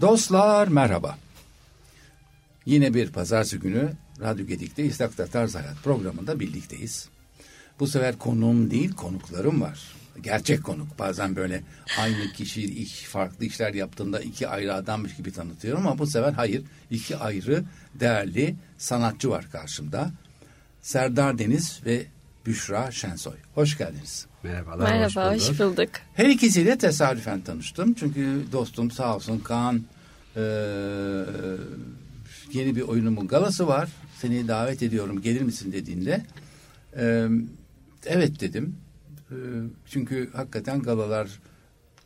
Dostlar merhaba. Yine bir pazartesi günü Radyo Gedik'te İstakta Tarz Hayat programında birlikteyiz. Bu sefer konuğum değil konuklarım var. Gerçek konuk. Bazen böyle aynı kişi iş, farklı işler yaptığında iki ayrı adammış gibi tanıtıyorum ama bu sefer hayır. iki ayrı değerli sanatçı var karşımda. Serdar Deniz ve Büşra Şensoy. Hoş geldiniz. Merhabalar. Merhaba, hoş bulduk. Hoş bulduk. Her ikisiyle tesadüfen tanıştım. Çünkü dostum sağ olsun Kaan e, yeni bir oyunumun galası var. Seni davet ediyorum gelir misin dediğinde e, evet dedim. E, çünkü hakikaten galalar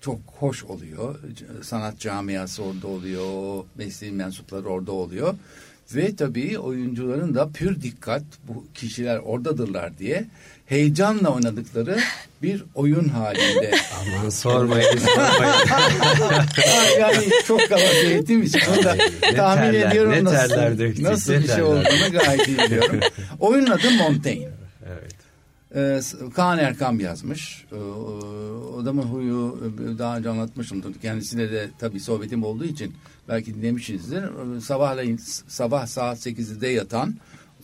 çok hoş oluyor. Sanat camiası orada oluyor. Mesleğin mensupları orada oluyor. Ve tabii oyuncuların da pür dikkat bu kişiler oradadırlar diye heyecanla oynadıkları bir oyun halinde. Aman sormayın sormayın. yani çok kaba seyrettiğim için onu da tahmin terler, ediyorum ne nasıl, terler döktük, nasıl bir şey olduğunu gayet iyi biliyorum. Oyunun adı Montaigne. Ee, Kaan Erkam yazmış. Ee, adamın huyu e, daha önce anlatmışımdır. Kendisine de tabii sohbetim olduğu için belki dinlemişsinizdir. Ee, Sabahleyin sabah saat 8'de yatan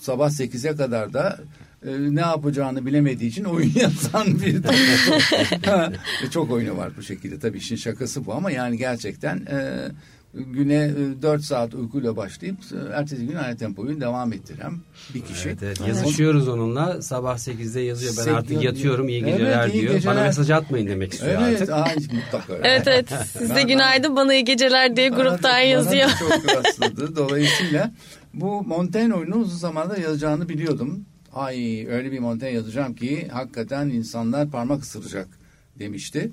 sabah 8'e kadar da e, ne yapacağını bilemediği için oyun yazan bir Ha, Çok oyunu var bu şekilde. Tabii işin şakası bu ama yani gerçekten e, güne e, 4 saat uykuyla başlayıp e, ertesi gün aynı tempoyu devam ettiren bir kişi. Evet, evet. Yazışıyoruz onunla. Sabah 8'de yazıyor. Ben Sek- artık yatıyorum. iyi Evet, geceler iyi diyor. geceler. Bana mesaj atmayın demek istiyor Evet, artık. aa, mutlaka. Evet evet. Siz de günaydın bana iyi geceler diye gruptan bana yazıyor. çok rastladı. Dolayısıyla bu Montaigne oyunu uzun zamandır yazacağını biliyordum. Ay öyle bir Montaigne yazacağım ki hakikaten insanlar parmak ısıracak demişti.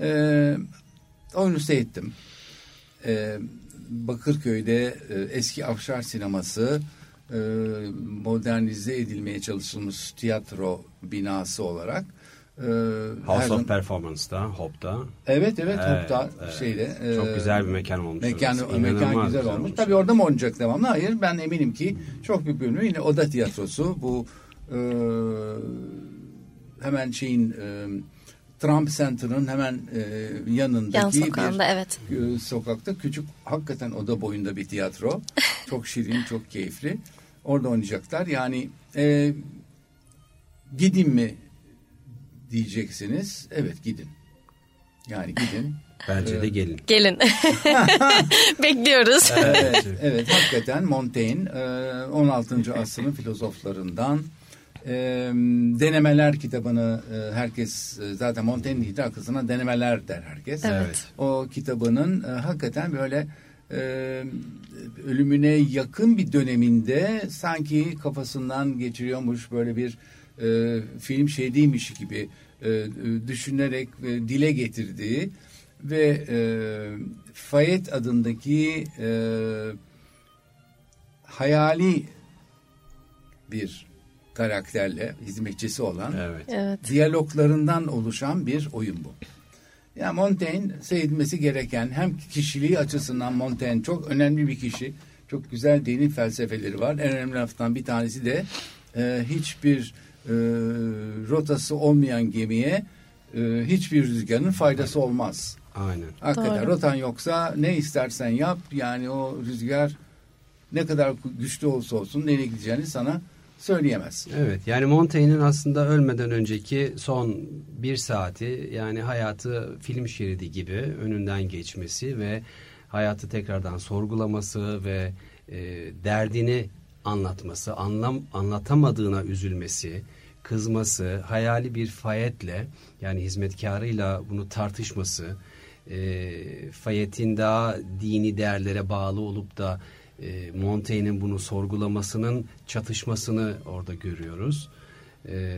Ee, oyunu seyrettim. Ee, Bakırköy'de e, eski Afşar sineması e, modernize edilmeye çalışılmış tiyatro binası olarak e, House of Performance'da, Hop'ta. Evet evet Evet, Hop'ta evet. şeyde. Çok e, güzel bir mekan olmuş Mekan, mekan güzel, güzel olmuş. olmuş. Tabii orada mı oynayacak devamlı? Hayır ben eminim ki çok büyük bölümü yine oda tiyatrosu. Bu e, hemen şeyin e, Trump Center'ın hemen e, yanındaki Yan sokağında bir evet. e, sokakta küçük hakikaten oda boyunda bir tiyatro. çok şirin, çok keyifli. Orada oynayacaklar. Yani e, gidin mi diyeceksiniz. Evet gidin. Yani gidin. Bence de gelin. Gelin. Bekliyoruz. evet, evet hakikaten Montaigne e, 16. asrın filozoflarından e, denemeler kitabını e, herkes e, zaten Montaigne deyince arkasına denemeler der herkes. Evet. O kitabının e, hakikaten böyle e, ölümüne yakın bir döneminde sanki kafasından geçiriyormuş böyle bir e, film şey değilmiş gibi e, düşünerek e, dile getirdiği ve e, Fayet adındaki e, hayali bir karakterle hizmetçisi olan Evet. Evet. diyaloglarından oluşan bir oyun bu. Ya Montaigne seyredilmesi gereken hem kişiliği açısından Montaigne çok önemli bir kişi. Çok güzel dini felsefeleri var. En önemli laftan bir tanesi de e, hiçbir e, rotası olmayan gemiye e, hiçbir rüzgarın faydası olmaz. Aynen. Hakikaten Doğru. rotan yoksa ne istersen yap yani o rüzgar ne kadar güçlü olsa olsun nereye gideceğini sana söyleyemez. Evet yani Montaigne'in aslında ölmeden önceki son bir saati yani hayatı film şeridi gibi önünden geçmesi ve hayatı tekrardan sorgulaması ve e, derdini anlatması, anlam anlatamadığına üzülmesi, kızması, hayali bir fayetle yani hizmetkarıyla bunu tartışması, e, Fayet'in daha dini değerlere bağlı olup da e, Montaigne'in bunu sorgulamasının çatışmasını orada görüyoruz. E,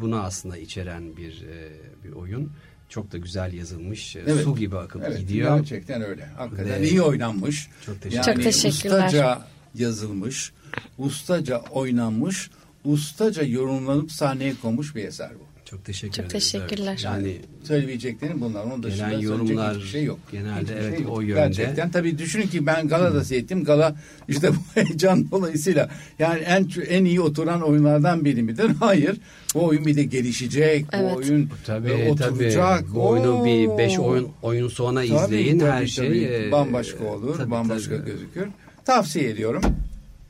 bunu aslında içeren bir e, bir oyun. Çok da güzel yazılmış. e, Evet. Su gibi akıp Evet, gidiyor. Gerçekten öyle. Hakikaten Ve- iyi oynanmış. Çok teşekkür yani Çok teşekkürler. Ustaca yazılmış, ustaca oynanmış, ustaca yorumlanıp sahneye konmuş bir eser bu. Çok teşekkür Çok ederiz. teşekkürler. Yani Söyleyeceklerim bunlar. Onun dışında Gelen yorumlar hiçbir şey yok. genelde Hiçbir evet, şey yok. o yönde. Gerçekten tabii düşünün ki ben Gala'da seyrettim. Gala işte bu heyecan dolayısıyla yani en en iyi oturan oyunlardan biri midir? Hayır. Bu oyun bir de gelişecek. Evet. Bu oyun tabii e, tabii oturacak. bu oyunu bir 5 Oo. oyun oyun sonra Tabii, izleyin tabii, her tabii. şey e, bambaşka olur, tabii, bambaşka tabii. gözükür. Tavsiye ediyorum.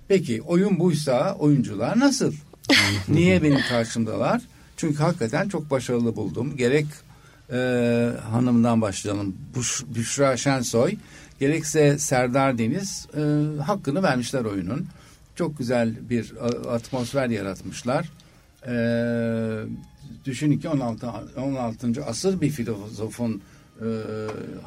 Peki oyun buysa oyuncular nasıl? Niye benim karşımdalar? Çünkü hakikaten çok başarılı buldum. Gerek e, hanımdan başlayalım. Buş, Büşra Şensoy, gerekse Serdar Deniz e, hakkını vermişler oyunun. Çok güzel bir a- atmosfer yaratmışlar. E, düşünün ki 16. 16. asır bir filozofun e,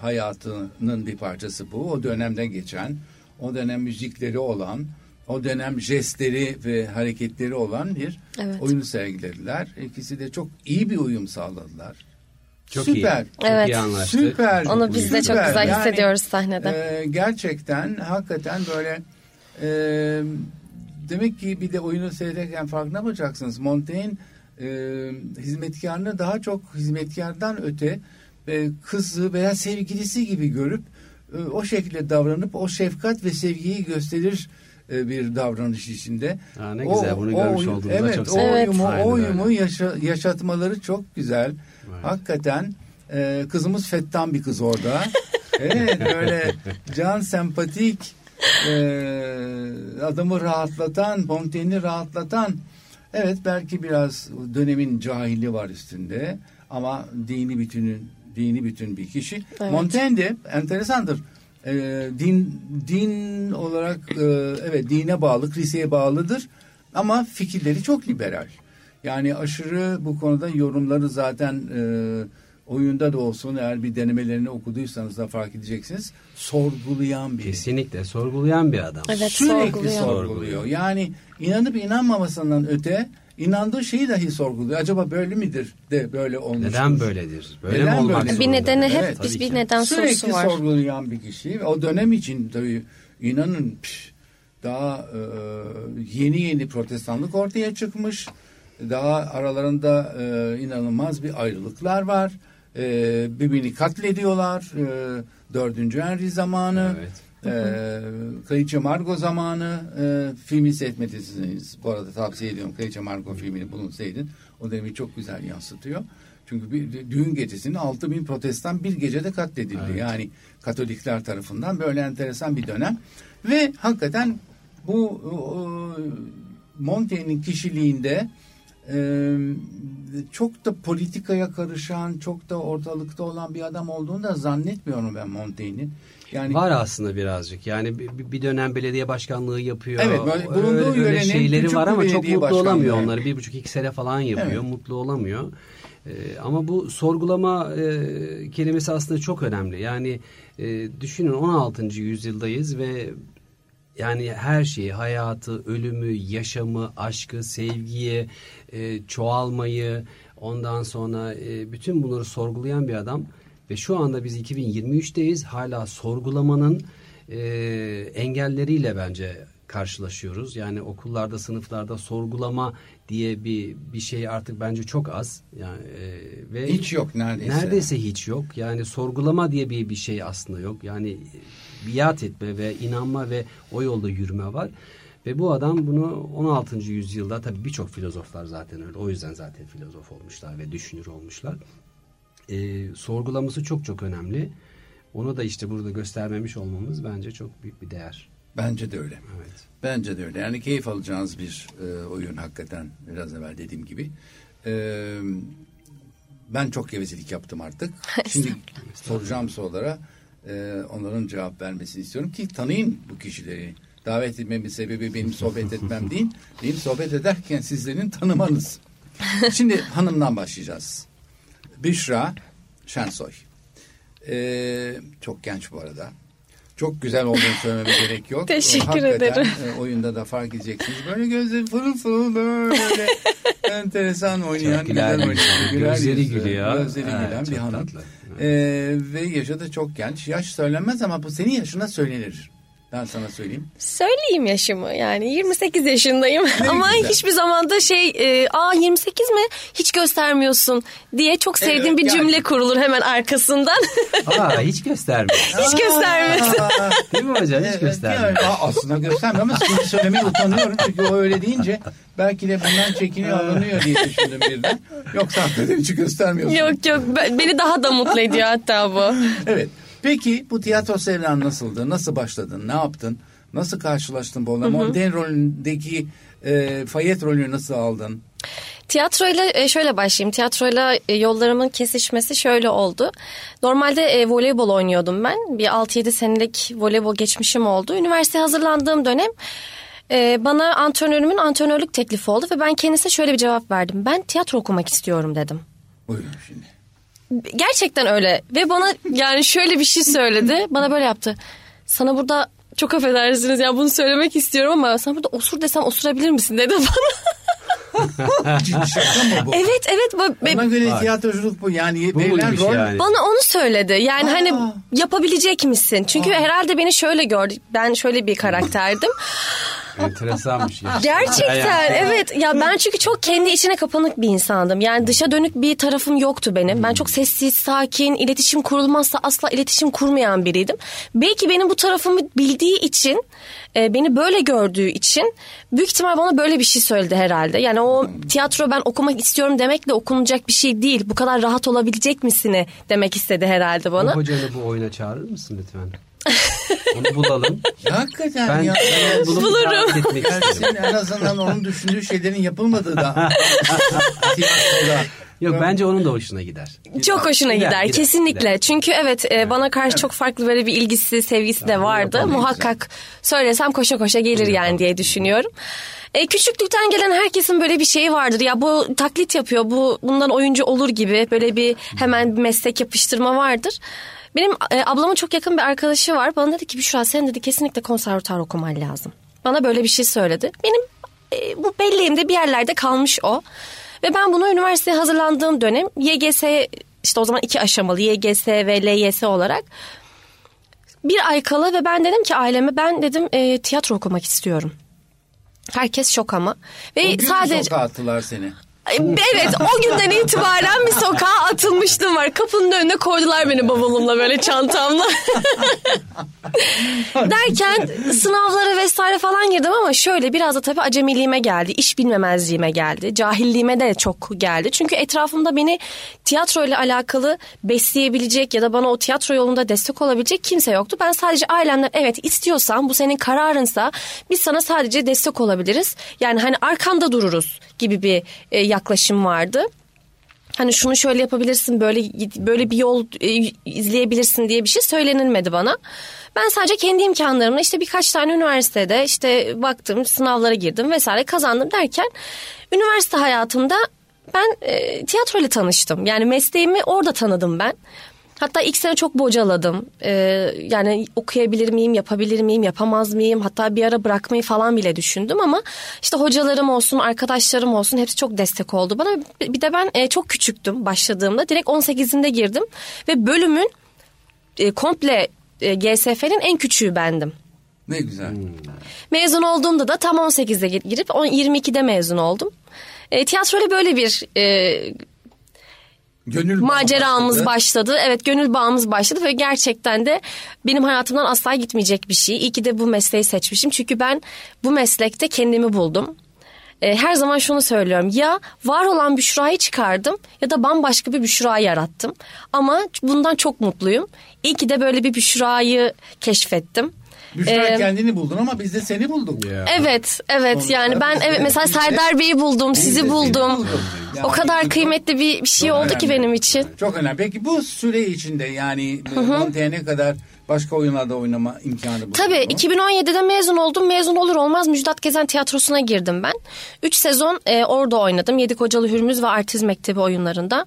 hayatının bir parçası bu. O dönemde geçen, o dönem müzikleri olan, o dönem jestleri ve hareketleri olan bir Evet. oyunu sergilediler. İkisi de çok iyi bir uyum sağladılar. Çok Süper. iyi. Çok Evet. iyi anlaştık. Süper. Onu biz de çok güzel Yani, hissediyoruz sahnede. e, gerçekten hakikaten böyle e, demek ki bir de oyunu seyrederken farkına varacaksınız. Montaigne e, hizmetkarını daha çok hizmetkardan öte e, kızı veya sevgilisi gibi görüp e, o şekilde davranıp o şefkat ve sevgiyi gösterir bir davranış içinde. Ha, ne güzel, bunu görmüş oyun- olduğumuza evet, çok o sevindim. Evet. uyumu, o uyumu yaşa- yaşatmaları çok güzel. Evet. Hakikaten e, kızımız fettan bir kız orada. evet böyle can sempatik e, adamı rahatlatan, Montaigne'i rahatlatan evet belki biraz dönemin cahili var üstünde ama dini bütünün dini bütün bir kişi. Evet. Montaigne de enteresandır. E, din din olarak e, evet dine bağlı, kiliseye bağlıdır ama fikirleri çok liberal. Yani aşırı bu konuda yorumları zaten e, oyunda da olsun eğer bir denemelerini okuduysanız da fark edeceksiniz. Sorgulayan bir Kesinlikle sorgulayan bir adam. Evet, sürekli sorguluyor. sorguluyor. Yani inanıp inanmamasından öte inandığı şeyi dahi sorguluyor. Acaba böyle midir de böyle olmuş. Neden böyledir? Böyle Neden mi olmak böyle? bir nedeni hep Evet, bir, tabii bir neden Sürekli sorusu var. sorgulayan bir kişi. O dönem için tabii inanın pş, daha e, yeni yeni protestanlık ortaya çıkmış. Daha aralarında e, inanılmaz bir ayrılıklar var. E, birbirini katlediyorlar. E, Dördüncü Henry zamanı. Evet. Ee, Kraliçe Margot zamanı e, filmi seyretmediniz. Bu arada tavsiye ediyorum. Kraliçe Margot filmini bulun seyredin. O dönemi çok güzel yansıtıyor. Çünkü bir düğün gecesinde 6 bin protestan bir gecede katledildi. Evet. Yani Katolikler tarafından böyle enteresan bir dönem. Ve hakikaten bu e, Montaigne'in kişiliğinde e, çok da politikaya karışan, çok da ortalıkta olan bir adam olduğunu da zannetmiyorum ben Montaigne'in. Yani Var aslında birazcık. Yani bir, dönem belediye başkanlığı yapıyor. Evet, böyle bulunduğu öyle, öyle şeyleri var ama çok mutlu olamıyor onları. Bir buçuk iki sene falan yapıyor. Evet. Mutlu olamıyor. Ee, ama bu sorgulama e, kelimesi aslında çok önemli. Yani e, düşünün 16. yüzyıldayız ve yani her şeyi, hayatı, ölümü, yaşamı, aşkı, sevgiyi, e, çoğalmayı, ondan sonra e, bütün bunları sorgulayan bir adam. Ve şu anda biz 2023'teyiz. Hala sorgulamanın e, engelleriyle bence karşılaşıyoruz. Yani okullarda, sınıflarda sorgulama diye bir bir şey artık bence çok az. Yani e, ve hiç yok neredeyse. Neredeyse hiç yok. Yani sorgulama diye bir bir şey aslında yok. Yani biat etme ve inanma ve o yolda yürüme var. Ve bu adam bunu 16. yüzyılda tabii birçok filozoflar zaten öyle. O yüzden zaten filozof olmuşlar ve düşünür olmuşlar. Ee, sorgulaması çok çok önemli. Onu da işte burada göstermemiş olmamız bence çok büyük bir değer. Bence de öyle. Evet. Bence de öyle. Yani keyif alacağınız bir e, oyun hakikaten biraz evvel dediğim gibi. E, ben çok gevezelik yaptım artık. Şimdi soracağım sorulara e, onların cevap vermesini istiyorum ki tanıyın bu kişileri. Davet etmemin sebebi benim sohbet etmem değil. Benim sohbet ederken sizlerin tanımanız. Şimdi hanımdan başlayacağız. Büşra Şensoy. E, çok genç bu arada. Çok güzel olduğunu söylememe gerek yok. Teşekkür Hakikaten, ederim. e, oyunda da fark edeceksiniz. Böyle gözleri fırıl fırıl böyle enteresan oynayan, Çok güler güzel oynayan, güler gözleri yüzlü, gülüyor. Gözleri gülen bir hanım. tatlı. Evet. E, ve yaşı da çok genç. Yaş söylenmez ama bu senin yaşına söylenir. Ben sana söyleyeyim. Söyleyeyim yaşımı yani 28 yaşındayım ama güzel. hiçbir zaman da şey e, aa 28 mi hiç göstermiyorsun diye çok sevdiğim Evet, bir yani. cümle kurulur hemen arkasından. Aa hiç göstermiyor. hiç göstermiyorsun. Aa, Değil mi hocam? Hiç Evet, göstermiyor. yani, aa, aslında göstermiyor ama şimdi söylemeye utanıyorum. Çünkü o öyle deyince belki de bundan çekiniyor alınıyor diye düşündüm birden. Yoksa hakikaten hiç göstermiyorsun. yok yok ben- beni daha da mutlu ediyor hatta bu. Evet. Peki bu tiyatro serüven nasıldı? Nasıl başladın? Ne yaptın? Nasıl karşılaştın Bol'la? Montaigne rolündeki e, Fayet rolünü nasıl aldın? Tiyatroyla e, şöyle başlayayım. Tiyatroyla e, yollarımın kesişmesi şöyle oldu. Normalde e, voleybol oynuyordum ben. Bir 6-7 senelik voleybol geçmişim oldu. Üniversiteye hazırlandığım dönem e, bana antrenörümün antrenörlük teklifi oldu ve ben kendisine şöyle bir cevap verdim. Ben tiyatro okumak istiyorum dedim. Buyurun şimdi. Gerçekten öyle ve bana yani şöyle bir şey söyledi. Bana böyle yaptı. Sana burada çok affedersiniz ya bunu söylemek istiyorum ama sana burada osur desem osurabilir misin dedi bana. Şaka mı bu? evet evet. bu- Bana göre tiyatroculuk bu. Yani Bu verilen rol yani? Bana onu söyledi. Yani Aa. hani yapabilecek misin? Çünkü herhalde beni şöyle gördü. Ben şöyle bir karakterdim. Enteresanmış. ya. Gerçekten evet. Ya ben çünkü çok kendi içine kapanık bir insandım. Yani dışa dönük bir tarafım yoktu benim. Ben çok sessiz, sakin, iletişim kurulmazsa asla iletişim kurmayan biriydim. Belki benim bu tarafımı bildiği için, e, beni böyle gördüğü için büyük ihtimal bana böyle bir şey söyledi herhalde. Yani o tiyatro ben okumak istiyorum demekle okunacak bir şey değil. Bu kadar rahat olabilecek misini demek istedi herhalde bana. O hocanı bu oyuna çağırır mısın lütfen? Onu bulalım. Hakikaten Ben, ya. ben bunu Bulurum. Yani en azından onun düşündüğü şeylerin yapılmadığı da Yok bence onun da hoşuna gider. Çok hoşuna Gider, gider, gider, kesinlikle. gider. Çünkü evet e, bana karşı çok farklı böyle bir ilgisi, sevgisi de vardı. yapalım, Muhakkak söylesem koşa koşa gelir yani diye düşünüyorum. E, küçüklükten gelen herkesin böyle bir şeyi vardır. Ya bu taklit yapıyor, bu bundan oyuncu olur gibi böyle bir hemen bir meslek yapıştırma vardır. Benim e, ablamın çok yakın bir arkadaşı var. Bana dedi ki Büşra sen dedi kesinlikle konservatuar okuman lazım. Bana böyle bir şey söyledi. Benim e, bu belleğimde bir yerlerde kalmış o. Ve ben bunu üniversiteye hazırlandığım dönem YGS işte o zaman iki aşamalı YGS ve LYS olarak bir ay kala ve ben dedim ki aileme ben dedim e, tiyatro okumak istiyorum. Herkes şok ama. Ve O sadece attılar seni. Evet o günden itibaren bir sokağa atılmıştım var. Kapının önüne koydular beni bavulumla böyle çantamla. Derken sınavlara vesaire falan girdim ama şöyle biraz da tabii acemiliğime geldi. iş bilmemezliğime geldi. Cahilliğime de çok geldi. Çünkü etrafımda beni tiyatro ile alakalı besleyebilecek ya da bana o tiyatro yolunda destek olabilecek kimse yoktu. Ben sadece ailemden evet istiyorsan bu senin kararınsa biz sana sadece destek olabiliriz. Yani hani arkanda dururuz gibi bir e, yaklaşım vardı. Hani şunu şöyle yapabilirsin böyle böyle bir yol e, izleyebilirsin diye bir şey söylenilmedi bana. Ben sadece kendi imkanlarımla işte birkaç tane üniversitede işte baktım sınavlara girdim vesaire kazandım derken üniversite hayatımda ben e, tiyatro ile tanıştım. Yani mesleğimi orada tanıdım ben. Hatta ilk sene çok bocaladım. Ee, yani okuyabilir miyim, yapabilir miyim, yapamaz mıyım? Hatta bir ara bırakmayı falan bile düşündüm ama işte hocalarım olsun, arkadaşlarım olsun hepsi çok destek oldu bana. Bir de ben e, çok küçüktüm başladığımda. Direkt 18'inde girdim ve bölümün e, komple e, GSF'nin en küçüğü bendim. Ne güzel. Mezun olduğumda da tam 18'de gir- girip on- 22'de mezun oldum. E, tiyatroyla böyle bir e, Gönül maceramız başladı. başladı. Evet gönül bağımız başladı ve gerçekten de benim hayatımdan asla gitmeyecek bir şey. İyi ki de bu mesleği seçmişim. Çünkü ben bu meslekte kendimi buldum. Ee, her zaman şunu söylüyorum. Ya var olan Büşra'yı çıkardım ya da bambaşka bir Büşra yarattım. Ama bundan çok mutluyum. İyi ki de böyle bir Büşra'yı keşfettim. Büşra Ee, kendini buldun ama biz de seni bulduk. Ya. Evet, evet. Sonuçta Yani ben evet mesela Serdar Bey'i buldum, sizi buldum. Yani O kadar kıymetli bir bir şey oldu ki benim için. Çok önemli. Peki bu süre içinde yani Montaigne'e kadar başka oyunlarda oynama imkanı buldun Tabii mu? 2017'de mezun oldum. Mezun olur olmaz Müjdat Gezen Tiyatrosu'na girdim ben. 3 sezon e, orada oynadım. Yedi Kocalı Hürmüz ve Artiz Mektebi oyunlarında.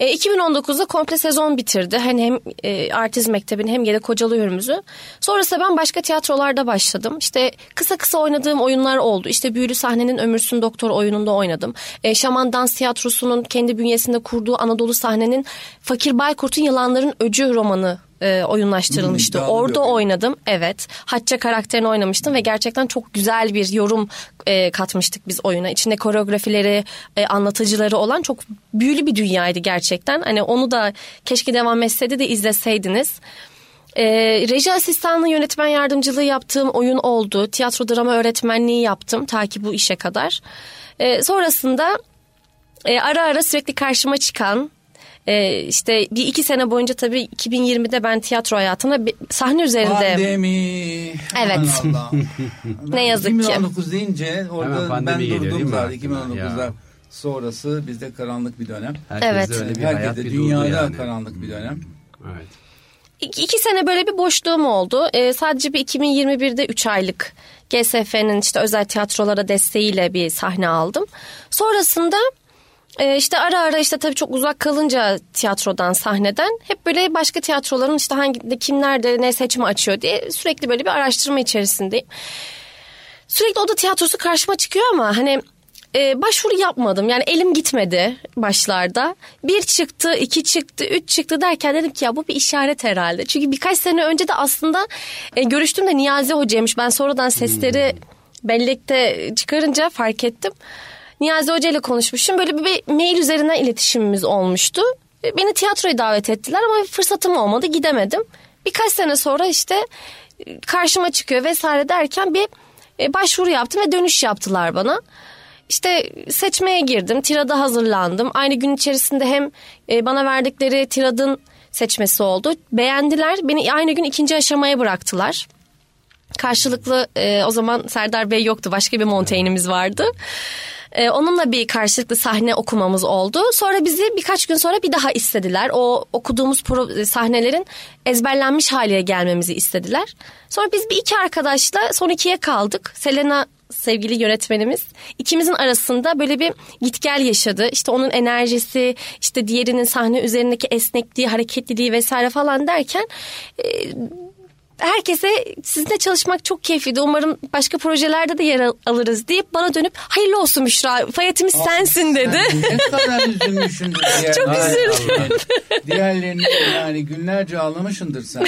E, 2019'da komple sezon bitirdi. Hani hem e, Artiz Mektebi'ni hem Yedi Kocalı Hürmüz'ü. Sonrasında ben başka tiyatrolarda başladım. İşte kısa kısa oynadığım oyunlar oldu. İşte Büyülü Sahne'nin Ömürsün Doktor oyununda oynadım. E, Şaman Dans Tiyatrosu'nun kendi bünyesinde kurduğu Anadolu Sahne'nin Fakir Baykurt'un Yılanların Öcü romanı e, oyunlaştırılmıştı. İddialı Orada oynadım. Evet. Hatça karakterini oynamıştım ve gerçekten çok güzel bir yorum e, katmıştık biz oyuna. İçinde koreografileri, e, anlatıcıları olan çok büyülü bir dünyaydı gerçekten. Hani onu da keşke devam etseydi de izleseydiniz. E, reji asistanlığı yönetmen yardımcılığı yaptığım oyun oldu. Tiyatro drama öğretmenliği yaptım ta ki bu işe kadar. E, sonrasında e, ara ara sürekli karşıma çıkan e, işte bir iki sene boyunca tabii 2020'de ben tiyatro hayatına bir sahne üzerinde Pandemi. Evet. Ne yazık ki. 2019 deyince orada ben durdum zaten. aklına? 2019'da Ya. sonrası bizde karanlık bir dönem. Herkeste Evet. öyle bir hayat Herkeste bir dünyada yani. karanlık bir dönem. Evet. İki, iki sene böyle bir boşluğum oldu. Ee, sadece bir 2021'de 3 aylık GSF'nin işte özel tiyatrolara desteğiyle bir sahne aldım. Sonrasında e, işte ara ara işte tabii çok uzak kalınca tiyatrodan sahneden hep böyle başka tiyatroların işte hangi kim nerede ne seçimi açıyor diye sürekli böyle bir araştırma içerisindeyim. Sürekli oda tiyatrosu karşıma çıkıyor ama hani e, başvuru yapmadım. Yani elim gitmedi başlarda. Bir çıktı, iki çıktı, üç çıktı derken dedim ki ya bu bir işaret herhalde. Çünkü birkaç sene önce de aslında e, görüştüğümde Niyazi Hoca'ymış. Ben sonradan sesleri bellekte çıkarınca fark ettim. Niyazi Hoca ile konuşmuşum. Böyle bir, mail üzerinden iletişimimiz olmuştu. E, Beni tiyatroya davet ettiler ama fırsatım olmadı gidemedim. Birkaç sene sonra işte e, karşıma çıkıyor vesaire derken bir e, başvuru yaptım ve dönüş yaptılar bana. İşte seçmeye girdim, tirada hazırlandım. Aynı gün içerisinde hem bana verdikleri tiradın seçmesi oldu. Beğendiler, beni aynı gün ikinci aşamaya bıraktılar. Karşılıklı o zaman Serdar Bey yoktu, başka bir Montaigne'imiz vardı. E, onunla bir karşılıklı sahne okumamız oldu. Sonra bizi birkaç gün sonra bir daha istediler. O okuduğumuz pro- sahnelerin ezberlenmiş haliye gelmemizi istediler. Sonra biz bir iki arkadaşla son ikiye kaldık. Selena sevgili yönetmenimiz ikimizin arasında böyle bir git gel yaşadı. İşte onun enerjisi, işte diğerinin sahne üzerindeki esnekliği, hareketliliği vesaire falan derken e, herkese sizinle çalışmak çok keyifliydi. Umarım başka projelerde de yer al- alırız deyip bana dönüp hayırlı olsun Müşra fayetimiz sensin dedi. Sen ne kadar üzülmüşsündür. Çok üzüldüm. Diğerlerini yani günlerce ağlamışındır sen.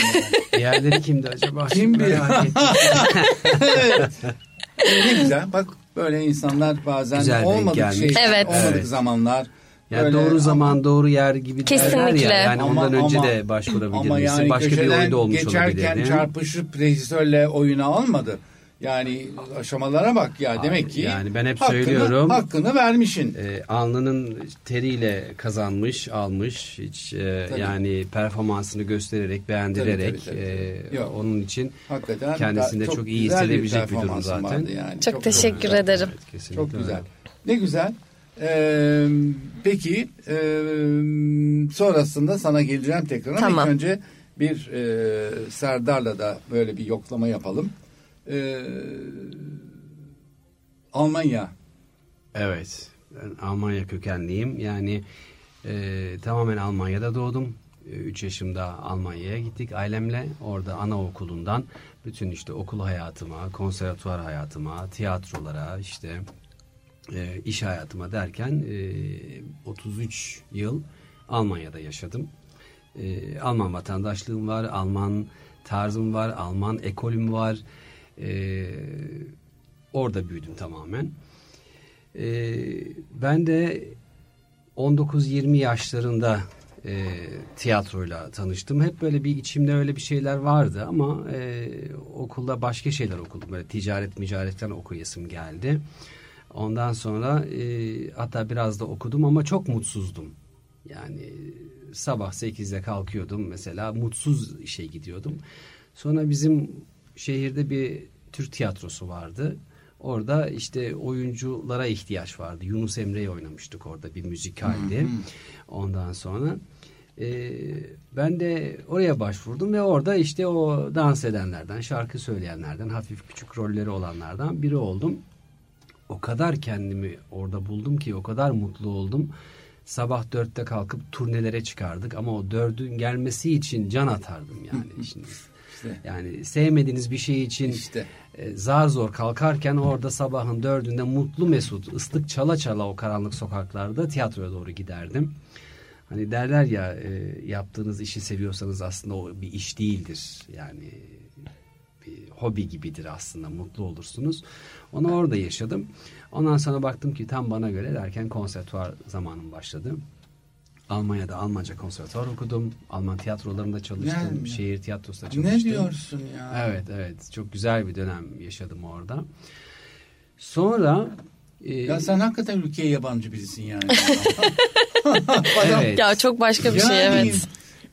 Diğerleri kimdi acaba? Kim bilir? evet. Ne güzel. Bak böyle insanlar bazen Güzel olmadık şey, Evet. olmadık Evet. zamanlar. Yani böyle doğru zaman ama- doğru yer gibi derler Kesinlikle. ya. Yani Ama- ondan önce ama- de başvurabilir Ama misin? yani Başka bir oyunda olmuş geçerken olabilir. çarpışıp rejisörle oyunu almadı. Yani aşamalara bak ya Abi, demek ki yani ben hep hakkını, söylüyorum. hakkını vermişin. e, alnının teriyle kazanmış, almış. Hiç e, Tabii. yani performansını göstererek, beğendirerek Tabii, tabii, tabii. e, Yok. onun için Hakikaten kendisinde da- çok iyi hissedebilecek bir durum zaten. vardı Yani. Çok teşekkür güzel. ederim. Evet, kesinlikle Çok güzel. öyle. Ne güzel. Ee, peki e, sonrasında sana geleceğim tekrar ama Tamam. ilk önce bir e, Serdar'la da böyle bir yoklama yapalım. Ee, Almanya. Evet. Ben Almanya kökenliyim. Yani e, tamamen Almanya'da doğdum. 3 yaşımda Almanya'ya gittik ailemle. Orada anaokulundan bütün işte okul hayatıma, konservatuvar hayatıma, tiyatrolara, işte e, iş hayatıma derken e, 33 yıl Almanya'da yaşadım. E, Alman vatandaşlığım var, Alman tarzım var, Alman ekolüm var. E, orada büyüdüm tamamen. E, ben de 19-20 yaşlarında e, tiyatroyla tanıştım. Hep böyle bir içimde öyle bir şeyler vardı ama e, okulda başka şeyler okudum. Böyle ticaret micaretten okuyasım geldi. Ondan sonra e, hatta biraz da okudum ama çok mutsuzdum. Yani sabah 8'de kalkıyordum mesela mutsuz işe gidiyordum. Sonra bizim şehirde bir Türk tiyatrosu vardı. Orada işte oyunculara ihtiyaç vardı. Yunus Emre'yi oynamıştık orada bir müzikaldi. Ondan sonra e, ben de oraya başvurdum ve orada işte o dans edenlerden, şarkı söyleyenlerden, hafif küçük rolleri olanlardan biri oldum. O kadar kendimi orada buldum ki o kadar mutlu oldum. Sabah dörtte kalkıp turnelere çıkardık ama o dördün gelmesi için can atardım yani. Şimdi, İşte. yani sevmediğiniz bir şey için İşte. e, zar zor kalkarken orada sabahın dördünde mutlu mesut ıslık çala çala o karanlık sokaklarda tiyatroya doğru giderdim. Hani derler ya e, yaptığınız işi seviyorsanız aslında o bir iş değildir. Yani bir hobi gibidir aslında mutlu olursunuz. Onu orada yaşadım. Ondan sonra baktım ki tam bana göre derken konservatuvar zamanım başladı. Almanya'da Almanca konservatuvar okudum. Alman tiyatrolarında çalıştım. Yani- Şehir tiyatrosunda çalıştım. Ne diyorsun ya? Evet evet çok güzel bir dönem yaşadım orada. Sonra e, Ya sen hakikaten ülkeye yabancı birisin yani. Evet, Ya çok başka bir şey Yani,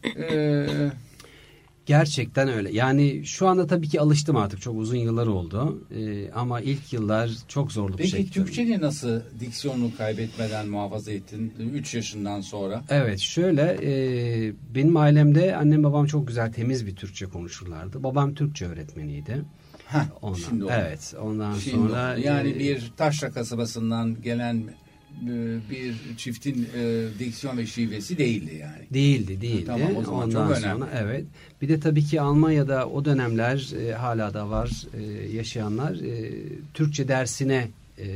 evet. e, gerçekten öyle. Yani şu anda tabii ki alıştım artık çok uzun yıllar oldu. E, ama ilk yıllar çok zorluk peki çektim. Türkçeni nasıl diksiyonunu kaybetmeden muhafaza ettin 3 yaşından sonra? Evet şöyle e, benim ailemde annem babam çok güzel temiz bir Türkçe konuşurlardı. Babam Türkçe öğretmeniydi. Heh, Ondan, şimdi oldu. evet ondan Şimdi sonra oldu. yani e, bir taşra kasabasından gelen bir çiftin e, diksiyon ve şivesi değildi yani. Değildi, değildi. Tamam, o zaman Ondan çok önemli. sonra evet. Bir de tabii ki Almanya'da o dönemler e, hala da var e, yaşayanlar e, Türkçe dersine e,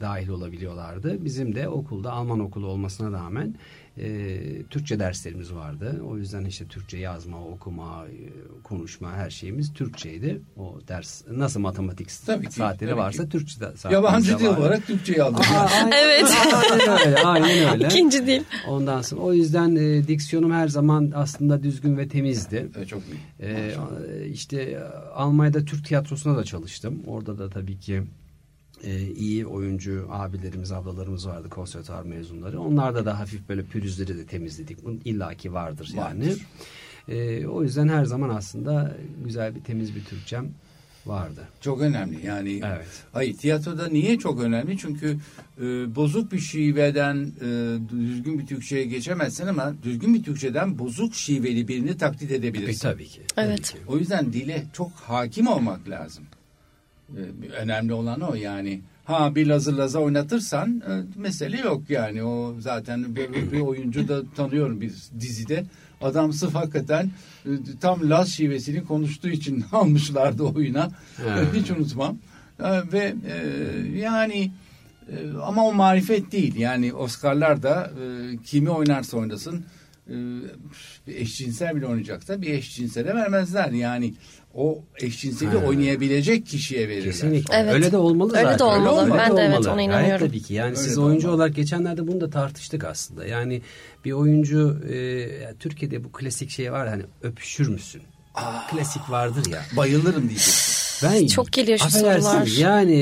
dahil olabiliyorlardı. Bizim de okulda Alman okulu olmasına rağmen e, Türkçe derslerimiz vardı. O yüzden işte Türkçe yazma, okuma, e, konuşma her şeyimiz Türkçeydi. O ders nasıl matematik Tabii ki, saatleri tabii varsa ki. Türkçe de saatlerimiz Yabancı dil olarak Türkçeyi aynen, Evet. aynen öyle, aynen öyle. İkinci değil. Ondan sonra o yüzden e, diksiyonum her zaman aslında düzgün ve temizdi. E, çok iyi. E, işte e, Almanya'da Türk tiyatrosuna da çalıştım. Orada da tabii ki e, iyi oyuncu abilerimiz, ablalarımız vardı konservatuar mezunları. Onlarda da hafif böyle pürüzleri de temizledik. Bunun illaki vardır yani. Vardır. E, o yüzden her zaman aslında güzel bir temiz bir Türkçem vardı. Çok önemli yani. Evet. Hayır tiyatroda niye çok önemli? Çünkü e, bozuk bir şiveden e, düzgün bir Türkçe'ye geçemezsin ama düzgün bir Türkçeden bozuk şiveli birini taklit E, edebilirsin. tabii ki. tabii Evet. ki. O yüzden dile çok hakim olmak lazım. E, önemli olan o yani. Ha bir lazı laza oynatırsan e, mesele yok yani. O zaten bir, bir oyuncu da tanıyorum bir dizide. Adam sırf hakikaten e, tam Laz şivesini konuştuğu için almışlardı oyuna. Ha. Hiç unutmam. E, ve yani ama o marifet değil. Yani Oscar'lar da kimi oynarsa oynasın bir eşcinsel bile oynayacaksa bir eşcinsele vermezler. Yani o eşcinseli Ha. oynayabilecek kişiye verirler. Kesinlikle. Evet. Öyle de olmalı Öyle de zaten. olmalı. Öyle Ben de evet, olmalı. ona Gayet inanıyorum. tabii ki. Yani Öyle siz de oyuncu olmalı. olarak geçenlerde bunu da tartıştık aslında. Yani bir oyuncu e, Türkiye'de bu klasik şey var hani öpüşür müsün? Klasik vardır ya. Bayılırım diyeceksin. Ben Çok geliyor şu affedersin, sorular. Yani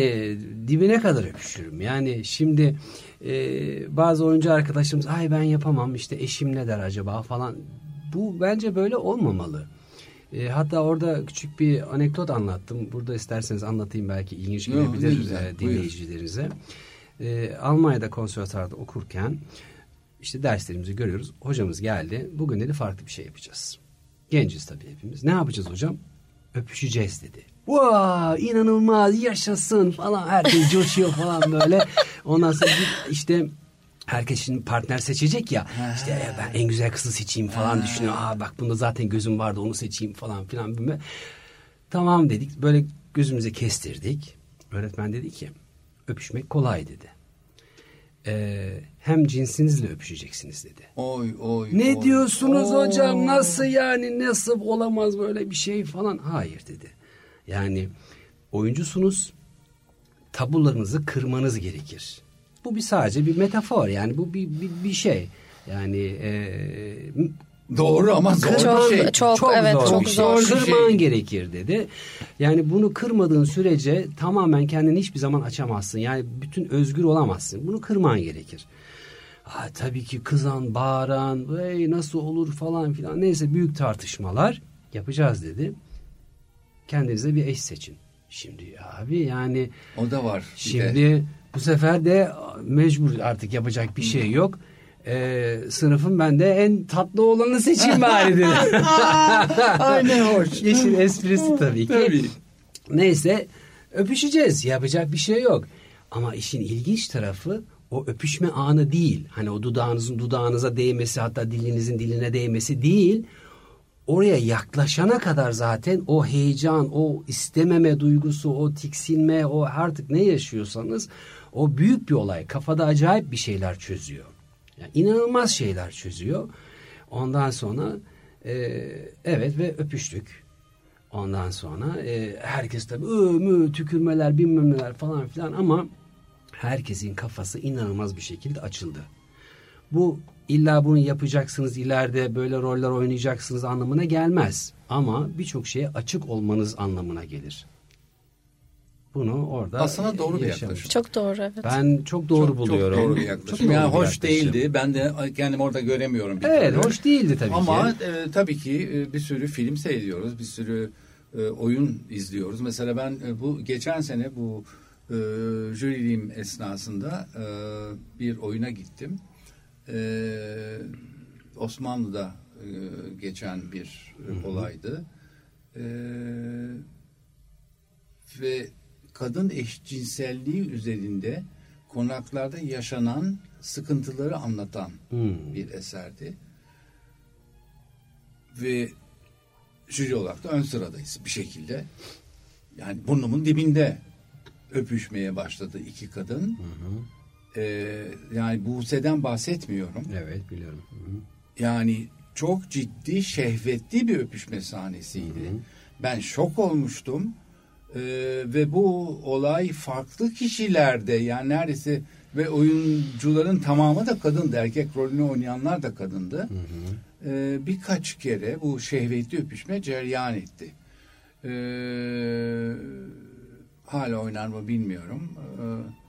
dibine kadar öpüşürüm. Yani şimdi e, bazı oyuncu arkadaşlarımız ay ben yapamam işte eşim ne der acaba falan. Bu bence böyle olmamalı. E, hatta orada küçük bir anekdot anlattım. Burada isterseniz anlatayım belki ilginç gelebilir e, dinleyicilerinize. E, Almanya'da konservatuarda okurken işte derslerimizi görüyoruz. Hocamız geldi. Bugün dedi farklı bir şey yapacağız. Genciz tabii hepimiz. Ne yapacağız hocam? Öpüşeceğiz dedi. Vay inanılmaz yaşasın falan herkes coşuyor falan böyle. Ondan sonra işte herkes şimdi partner seçecek ya. İşte "E, ben en güzel kızı seçeyim falan düşünüyor. Aa bak bunda zaten gözüm vardı onu seçeyim falan filan. bilmem. Tamam dedik böyle gözümüze kestirdik. Öğretmen dedi ki öpüşmek kolay dedi. Ee, hem cinsinizle öpüşeceksiniz dedi. Oy oy. Ne oy. diyorsunuz Oo. hocam nasıl yani nasıl olamaz böyle bir şey falan. Hayır dedi. Yani oyuncusunuz tabularınızı kırmanız gerekir. Bu bir sadece bir metafor yani bu bir, bir, bir şey. Yani e, Doğru ama zor Çok- bir şey. çok- evet, çok bir şey. zor. Bir şey. Kırman gerekir dedi. Yani bunu kırmadığın sürece tamamen kendini hiçbir zaman açamazsın. Yani bütün özgür olamazsın. Bunu kırman gerekir. Ha, tabii ki kızan, bağıran, hey, nasıl olur falan filan. Neyse büyük tartışmalar yapacağız dedi. Kendinize bir eş seçin. Şimdi abi yani O da var. bir de. Şimdi bu sefer de mecbur artık yapacak bir şey yok. Ee, sınıfın ben de en tatlı olanı seçeyim bari dedi. Ay ne hoş. Yeşil esprisi tabii ki. Tabii. Neyse öpüşeceğiz yapacak bir şey yok. Ama işin ilginç tarafı o öpüşme anı değil. Hani o dudağınızın dudağınıza değmesi hatta dilinizin diline değmesi değil. Oraya yaklaşana kadar zaten o heyecan, o istememe duygusu, o tiksinme, o artık ne yaşıyorsanız o büyük bir olay. Kafada acayip bir şeyler çözüyor. Yani inanılmaz şeyler çözüyor. Ondan sonra e, evet ve öpüştük. Ondan sonra e, herkes tabii mü, tükürmeler bilmem neler falan filan ama herkesin kafası inanılmaz bir şekilde açıldı. Bu illa bunu yapacaksınız ileride böyle roller oynayacaksınız anlamına gelmez. Ama birçok şeye açık olmanız anlamına gelir. Bunu orada Aslında doğru bir yaşamış. yaklaşım. Çok doğru evet. Ben çok doğru çok, buluyorum. Çok doğru bir Çok yaklaşım. doğru yani bir hoş yaklaşım. değildi. Ben de kendim orada göremiyorum. Bir Evet türlü. hoş değildi tabii Ama ki. e, tabii ki e, bir sürü film seyrediyoruz. Bir sürü e, oyun izliyoruz. Mesela ben e, bu geçen sene bu e, jüriliğim esnasında e, bir oyuna gittim. E, Osmanlı'da e, geçen bir e, olaydı. E, ve kadın eşcinselliği üzerinde konaklarda yaşanan sıkıntıları anlatan Hmm. bir eserdi. Ve jüri olarak da ön sıradayız bir şekilde. Yani burnumun dibinde öpüşmeye başladı iki kadın. Ee, yani Buse'den bahsetmiyorum. Evet biliyorum. Hı hı. Yani çok ciddi şehvetli bir öpüşme sahnesiydi. Ben şok olmuştum. Ee, ve bu olay farklı kişilerde yani neredeyse ve oyuncuların tamamı da kadındı. Erkek rolünü oynayanlar da kadındı. Ee, birkaç kere bu şehvetli öpüşme cereyan etti. Ee, hala oynar mı bilmiyorum. Ee,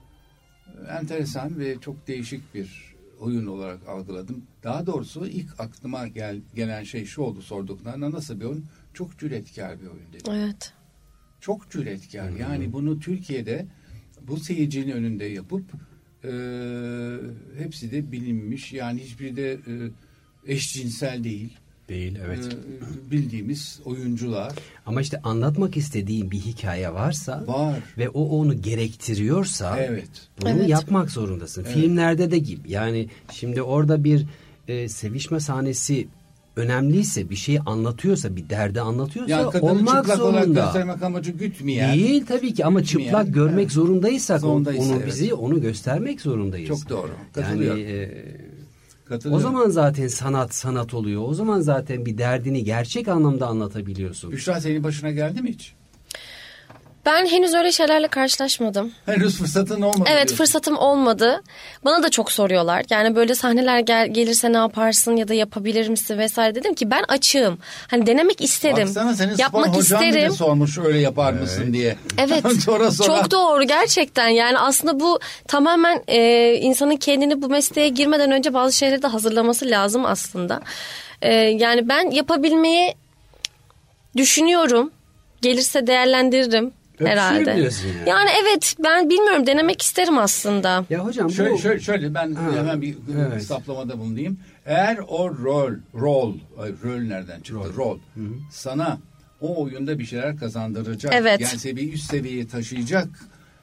enteresan ve çok değişik bir oyun olarak algıladım. Daha doğrusu ilk aklıma gel, gelen şey şu oldu sorduklarında nasıl bir oyun? Çok cüretkar bir oyun dedim. Evet. Çok cüretkar. Yani bunu Türkiye'de bu seyircinin önünde yapıp e, hepsi de bilinmiş. Yani hiçbiri de e, eşcinsel değil. Değil evet. E, bildiğimiz oyuncular Ama işte anlatmak istediğin bir hikaye varsa var. ve o onu gerektiriyorsa Evet. bunu Evet. yapmak zorundasın. Evet. Filmlerde de gibi. Yani şimdi orada bir e, sevişme sahnesi önemliyse, bir şeyi anlatıyorsa, bir derdi anlatıyorsa kadını olmak çıplak olarak zorunda. göstermek amacı gütmeyen. Değil tabii ki ama Gitmeyen, çıplak görmek evet. zorundaysak Zorundayız, onu evet. bizi onu göstermek zorundayız. Çok doğru. Yani e, o zaman zaten sanat sanat oluyor. O zaman zaten bir derdini gerçek anlamda anlatabiliyorsun. Büşra senin başına geldi mi hiç? Ben henüz öyle şeylerle karşılaşmadım. Henüz fırsatın olmadı. Evet diyorsun. fırsatım olmadı. Bana da çok soruyorlar. Yani böyle sahneler gel- gelirse ne yaparsın ya da yapabilir misin vesaire dedim ki ben açığım. Hani denemek isterim. Baksana senin Yapmak spor hocan bile isterim. sormuş öyle yapar mısın diye. Evet. sonra sonra. Çok doğru gerçekten. Yani aslında bu tamamen e, insanın kendini bu mesleğe girmeden önce bazı şeyleri de hazırlaması lazım aslında. E, yani ben yapabilmeyi düşünüyorum. Gelirse değerlendiririm herhalde. yani. Yani evet ben bilmiyorum denemek isterim aslında. Ya hocam Şöyle, bu şöyle, şöyle ben Ha, hemen bir evet. saplamada bulunayım. Eğer o rol, rol, rol nereden çıktı? Rol. Sana o oyunda bir şeyler kazandıracak. Evet. Yani bir üst seviyeye taşıyacak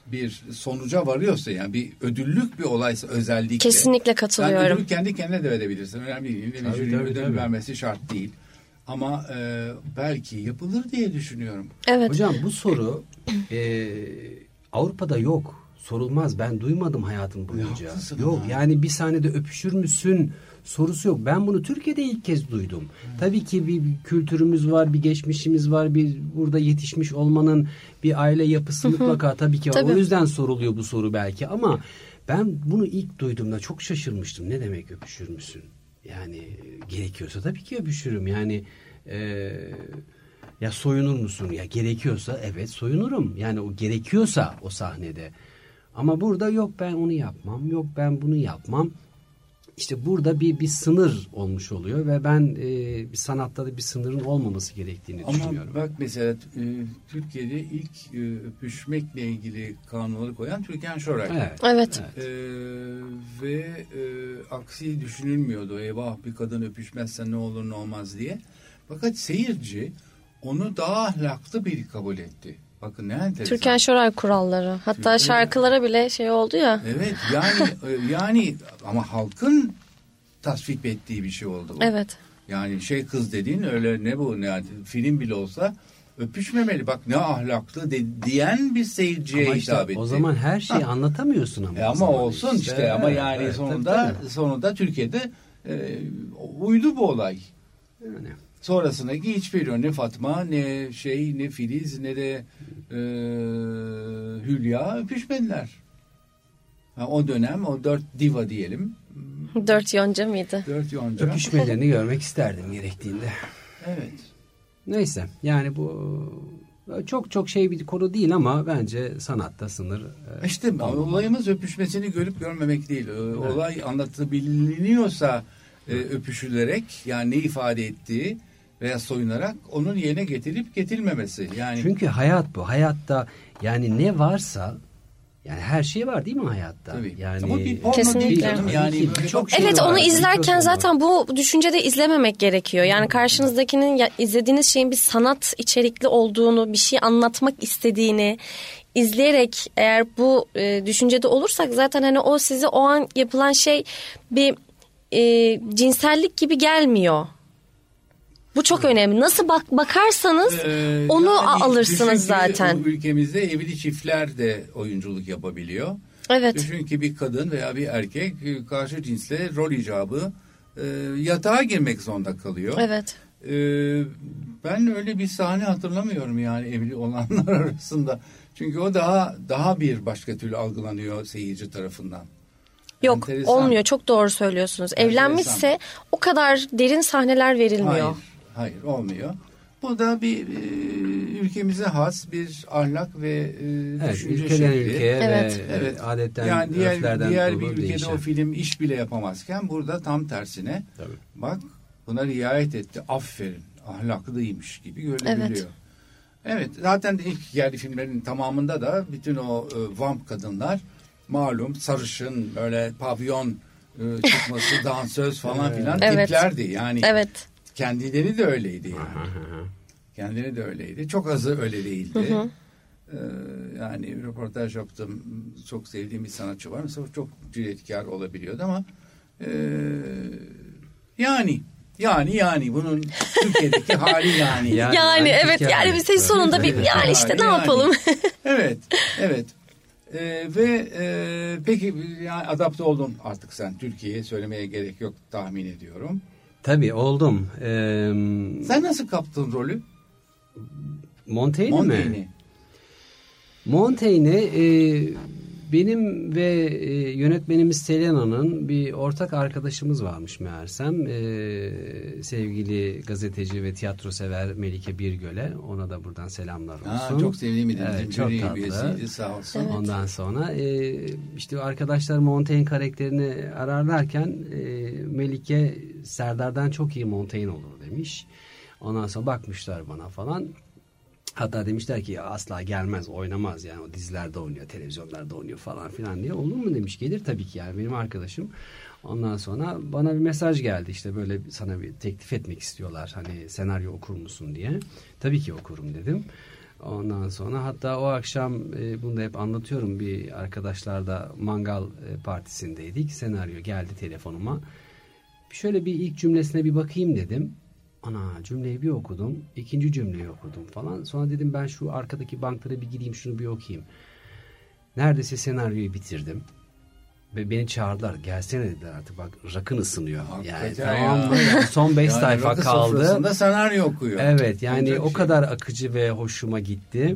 bir sonuca varıyorsa yani bir ödüllük bir olaysa özellikle. Kesinlikle Yani katılıyorum. ödülü kendi kendine de verebilirsin. Önemli değil. İlle bir Tabii, jürinin tabii, ödül tabii. vermesi şart değil. Ama e, belki yapılır diye düşünüyorum. Evet. hocam bu soru e, Avrupa'da yok. Sorulmaz. Ben duymadım hayatım boyunca. Yok ha. yani bir sahnede öpüşür müsün sorusu yok. Ben bunu Türkiye'de ilk kez duydum. Tabii ki bir, bir kültürümüz var, bir geçmişimiz var, bir burada yetişmiş olmanın bir aile yapısı mutlaka tabii ki var. Tabii. O yüzden soruluyor bu soru belki ama ben bunu ilk duyduğumda çok şaşırmıştım. Ne demek öpüşür müsün? Yani gerekiyorsa tabii ki öpüşürüm. Yani e, ya soyunur musun? Ya gerekiyorsa evet soyunurum. Yani o gerekiyorsa o sahnede. Ama burada yok ben onu yapmam. Yok ben bunu yapmam. İşte burada bir bir sınır olmuş oluyor ve ben e, bir sanatta da bir sınırın olmaması gerektiğini Ama düşünüyorum. bak mesela e, Türkiye'de ilk e, öpüşmekle ilgili kanunları koyan Türkan Şoray. Evet. Evet. Ee, ve e, aksi düşünülmüyordu. Eyvah bir kadın öpüşmezse ne olur ne olmaz diye. Fakat seyirci onu daha ahlaklı biri kabul etti. Bakın ne enteresan. Türkan Şoray kuralları. Hatta Türkan- şarkılara bile şey oldu ya. Evet yani e, yani ama halkın tasvip ettiği bir şey oldu bu. Evet. Yani şey kız dediğin öyle ne bu ne yani film bile olsa öpüşmemeli bak ne ahlaklı de, diyen bir seyirciye Ama işte hitap etti. o zaman her şeyi anlatamıyorsun ama. E ama olsun işte, ama Evet, yani evet, sonunda tabii, tabii. sonunda Türkiye'de e, uydu bu olay. Yani. Sonrasındaki hiçbir yön ne Fatma ne şey ne Filiz ne de e, Hülya öpüşmediler. Ha, o dönem o dört diva diyelim. Dört yonca mıydı? Dört yonca. Öpüşmelerini görmek isterdim gerektiğinde. Evet. Neyse yani bu çok çok şey bir konu değil ama bence sanatta sınır. e, İşte olayımız öpüşmesini görüp görmemek değil. Olay anlatabiliniyorsa e, öpüşülerek yani ne ifade ettiği veya soyunarak onun yerine getirip getirilmemesi. Yani Çünkü hayat bu. Hayatta yani ne varsa yani her şey var değil mi hayatta? Tabii. Yani Ama bir porno Kesinlikle. değil Yani bak- şey Evet var. onu izlerken zaten bu düşüncede izlememek gerekiyor. Yani karşınızdakinin ya- izlediğiniz şeyin bir sanat içerikli olduğunu, bir şey anlatmak istediğini izleyerek eğer bu e, düşüncede olursak zaten hani o size o an yapılan şey bir e, cinsellik gibi gelmiyor. Bu çok önemli. Nasıl bak bakarsanız Ee, onu yani alırsınız zaten. ülkemizde evli çiftler de oyunculuk yapabiliyor. Evet. Düşün ki bir kadın veya bir erkek e, karşı cinsle rol icabı e, yatağa girmek zorunda kalıyor. Evet. Ee, ben öyle bir sahne hatırlamıyorum yani evli olanlar arasında. Çünkü o daha daha bir başka türlü algılanıyor seyirci tarafından. Yok Enteresan. olmuyor. Çok doğru söylüyorsunuz. Evlenmişse o kadar derin sahneler verilmiyor. Hayır, hayır olmuyor. Bu da bir e, ülkemize has bir ahlak ve e, Evet, düşünce ülkeden şekli. ülkeye Evet. ve Evet. adetten, yani diğer, diğer bir ülkede değişen. o film iş bile yapamazken burada tam tersine Tabii. bak buna riayet etti aferin ahlaklıymış gibi görülebiliyor. Evet. Evet zaten ilk yerli filmlerin tamamında da bütün o e, vamp kadınlar malum sarışın böyle pavyon e, çıkması dansöz falan filan Evet. tiplerdi yani Evet. Kendileri de öyleydi yani. Aha, aha. Kendileri de öyleydi. Çok azı öyle değildi. Ee, yani röportaj yaptım. Çok sevdiğim bir sanatçı var. Mesela çok cüretkar olabiliyordu ama e, yani yani yani bunun Türkiye'deki hali yani. Yani- Yani, yani evet yani bir ses sonunda bir Evet. yani işte ne Yani. yapalım? evet, evet. Ee, ve e, peki yani adapte oldun artık sen Türkiye'ye söylemeye gerek yok tahmin ediyorum. Tabii oldum. Ee, Sen nasıl kaptın rolü? Montaigne mi? Montaigne'i. Montaigne e, benim ve e, yönetmenimiz Selena'nın bir ortak arkadaşımız varmış meğersem. E, sevgili gazeteci ve tiyatro sever Melike Birgöl'e. Ona da buradan selamlar olsun. Ha, çok sevdiğim bir Evet, evet, çok tatlı. üyesiydi sağ olsun. Ondan sonra e, işte arkadaşlar Montaigne karakterini ararlarken e, Melike Serdar'dan çok iyi Montaigne olur demiş. Ondan sonra bakmışlar bana falan. Hatta demişler ki asla gelmez oynamaz yani o dizilerde oynuyor televizyonlarda oynuyor falan filan diye. Olur mu demiş gelir tabii ki yani benim arkadaşım. Ondan sonra bana bir mesaj geldi işte böyle sana bir teklif etmek istiyorlar hani senaryo okur musun diye. Tabii ki okurum dedim. Ondan sonra hatta o akşam e, bunu da hep anlatıyorum bir arkadaşlarla mangal e, partisindeydik. Senaryo geldi telefonuma. Şöyle bir ilk cümlesine bir bakayım dedim. Ana cümleyi bir okudum. ikinci cümleyi okudum falan. Sonra dedim ben şu arkadaki banklara bir gideyim şunu bir okuyayım. Neredeyse senaryoyu bitirdim. Ve beni çağırdılar. Gelsene dediler artık bak rakın ısınıyor. Yani Hakikaten tamam ya. mı? Yani son 5 Yani sayfa kaldı. senaryo okuyor. Evet yani Olacak o şey. kadar akıcı ve hoşuma gitti.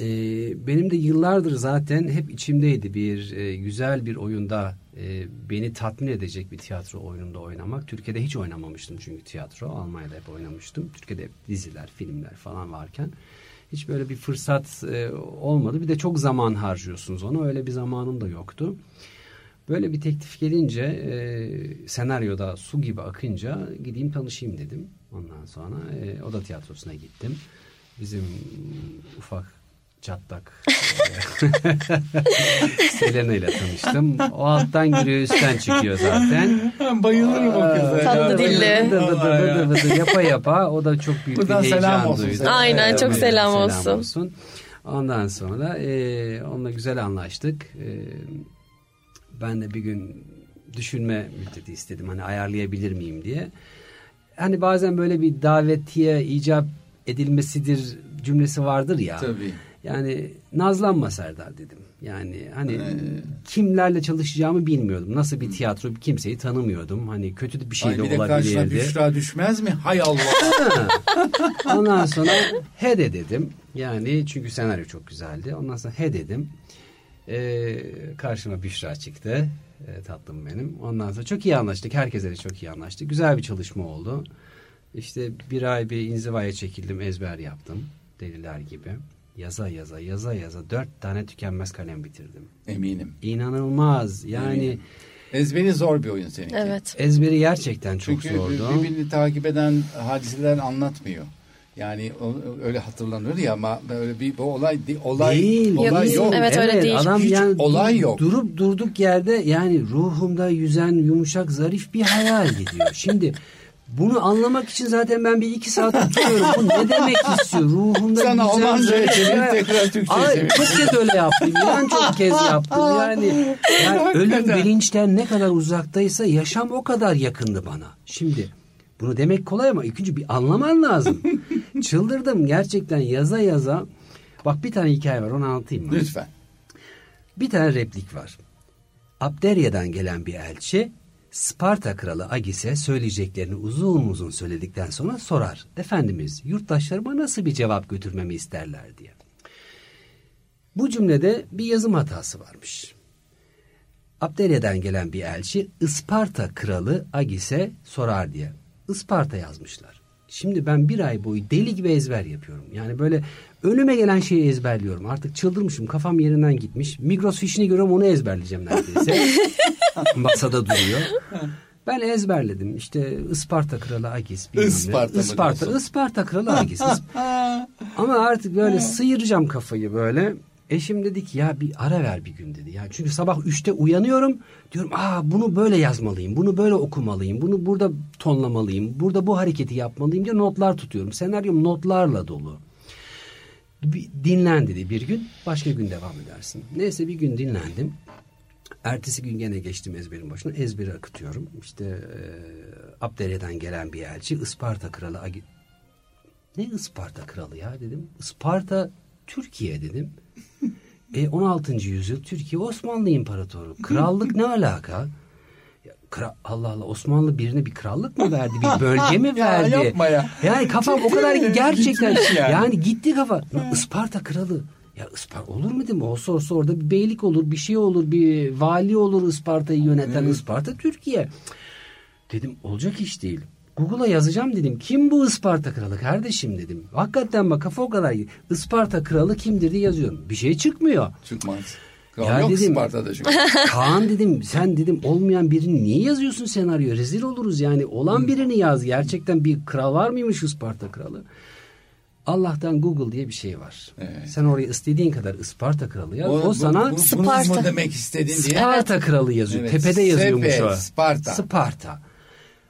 Ee, benim de yıllardır zaten hep içimdeydi bir e, güzel bir oyunda e, beni tatmin edecek bir tiyatro oyununda oynamak. Türkiye'de hiç oynamamıştım çünkü tiyatro. Almanya'da hep oynamıştım. Türkiye'de hep diziler, filmler falan varken. Hiç böyle bir fırsat e, olmadı. Bir de çok zaman harcıyorsunuz ona. Öyle bir zamanım da yoktu. Böyle bir teklif gelince e, senaryoda su gibi akınca gideyim tanışayım dedim. Ondan sonra e, oda tiyatrosuna gittim. Bizim ufak çatlak Selena ile tanıştım. O alttan giriyor üstten çıkıyor zaten. Ben bayılırım o kıza. Tatlı dilli. Yapa yapa o da çok büyük Buradan bir selam heyecan olsun duydu. sana. Aynen, çok selam olsun. olsun. Ondan sonra e, onunla güzel anlaştık. E, ben de bir gün düşünme müddeti istedim. Hani ayarlayabilir miyim diye. Hani bazen böyle bir davetiye icap edilmesidir cümlesi vardır ya. Tabii. Yani nazlanma Serdar dedim. Yani hani kimlerle çalışacağımı bilmiyordum. Nasıl bir tiyatro kimseyi tanımıyordum. Hani kötü bir şey Ay de bir de karşına olabilirdi. Büşra düşmez mi? Hay Allah. Ondan sonra he de dedim. Yani çünkü senaryo çok güzeldi. Ondan sonra he dedim. Ee, karşıma Büşra çıktı. Ee, tatlım benim. Ondan sonra çok iyi anlaştık. Herkese de çok iyi anlaştık. Güzel bir çalışma oldu. İşte bir ay bir inzivaya çekildim. Ezber yaptım. Deliler gibi. Yaza yaza yaza yaza dört tane tükenmez kalem bitirdim. Eminim. İnanılmaz. Yani Eminim. Ezberi zor bir oyun seninki. Evet. ezberi gerçekten çok Çünkü zordu. birbirini takip eden hadiseler anlatmıyor. Yani o- öyle hatırlanır ya ama böyle bir bu olay olay değil, olay yok. Evet, öyle değil. Adam Hiç yani olay yok. Durup durduk yerde yani ruhumda yüzen yumuşak zarif bir hayal gidiyor. Şimdi bunu anlamak için zaten ben bir iki saat oturuyorum. Bu ne demek istiyor? Ruhumda yüzen Almanca'ya çevir, tekrar Türkçe'ye Ay, çevir. Çok kez öyle yaptım. İnan çok kez yaptım. Yani, yani ölüm bilinçten ne kadar uzaktaysa yaşam o kadar yakındı bana. Şimdi bunu demek kolay ama ilk önce bir anlaman lazım. Çıldırdım gerçekten yaza yaza. Bak bir tane hikaye var onu anlatayım mı? Lütfen. Bir tane replik var. Abderya'dan gelen bir elçi Sparta kralı Agis'e söyleyeceklerini uzun uzun söyledikten sonra sorar. Efendimiz yurttaşlarıma nasıl bir cevap götürmemi isterler diye. Bu cümlede bir yazım hatası varmış. Abderya'dan gelen bir elçi Isparta kralı Agis'e sorar diye. Isparta yazmışlar. Şimdi ben bir ay boyu deli gibi ezber yapıyorum. Yani böyle önüme gelen şeyi ezberliyorum. Artık çıldırmışım kafam yerinden gitmiş. Migros fişini görüyorum onu ezberleyeceğim neredeyse. Masada duruyor. Ben ezberledim. İşte Isparta kralı Agis. Isparta Isparta? Isparta kralı Agis. Is- Ama artık böyle sıyıracağım kafayı böyle. Eşim dedi ki ya bir ara ver bir gün dedi. Yani çünkü sabah üçte uyanıyorum. Diyorum aa bunu böyle yazmalıyım. Bunu böyle okumalıyım. Bunu burada tonlamalıyım. Burada bu hareketi yapmalıyım diye notlar tutuyorum. Senaryom notlarla dolu. Bir dinlen dedi bir gün. Başka gün devam edersin. Neyse bir gün dinlendim. Ertesi gün gene geçtim ezberin başına. Ezberi akıtıyorum. İşte e, Abdere'den gelen bir elçi Isparta kralı Agi... Ne Isparta kralı ya dedim. Isparta Türkiye dedim. E 16. yüzyıl Türkiye Osmanlı İmparatoru. Krallık ne alaka? Ya, Allah Allah Osmanlı birine bir krallık mı verdi? Bir bölge mi Ya verdi? yapma ya. Yani kafam o kadar gerçekten yani. yani. gitti kafa. Ya Isparta kralı. Ya Isparta olur mu dedim. Olsa olsa orada bir beylik olur, bir şey olur, bir vali olur Isparta'yı yöneten Isparta Türkiye. Dedim olacak iş değil. Google'a yazacağım dedim. Kim bu Isparta kralı kardeşim dedim. Hakikaten bak kafa o kadar. Isparta kralı kimdir diye yazıyorum. Bir şey çıkmıyor. Çıkmaz. Ya yok dedim- Sparta'da çünkü. Kaan dedim sen dedim olmayan birini niye yazıyorsun senaryo? Rezil oluruz yani. Olan birini yaz. Gerçekten bir kral var mıymış Isparta kralı? Allah'tan Google diye bir şey var. Evet. Sen oraya istediğin kadar Isparta kralı yaz. O, bu- sana bu- bunu Sparta. mu demek istedin diye. Sparta kralı yazıyor. Evet, Tepede yazıyormuş Sepe, o. Sparta. Sparta.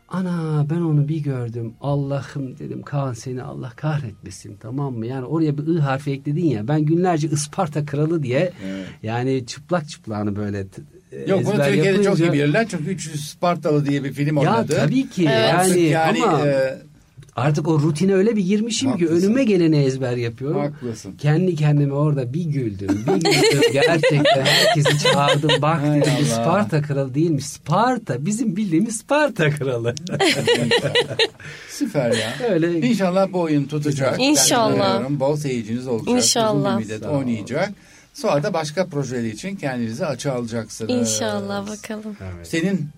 Ana ben onu bir gördüm. Allah'ım dedim Kaan seni Allah kahretmesin tamam mı? Yani oraya bir I harfi ekledin ya. Ben günlerce Isparta kralı diye Evet. yani çıplak çıplağını böyle t- Yok bunu Türkiye'de çok iyi yapınca- bilirler çünkü 300 Spartalı diye bir film Ya oynadı. tabii ki Artık yani, yani ama e, artık o rutine öyle bir girmişim ki Haklısın. önüme geleni ezber yapıyorum. Haklısın. Kendi kendime orada bir güldüm. Bir güldüm. Gerçekten herkesi çağırdım. Bak dedim bu. Sparta kralı değilmiş. Sparta. Bizim bildiğimiz Sparta kralı. süper ya. Öyle. İnşallah bu oyun tutacak. İnşallah. Bol seyirciniz olacak. İnşallah. Uzun bir oynayacak. Sonra da başka projeler için kendinizi açığa alacaksınız. İnşallah bakalım. Evet. Senin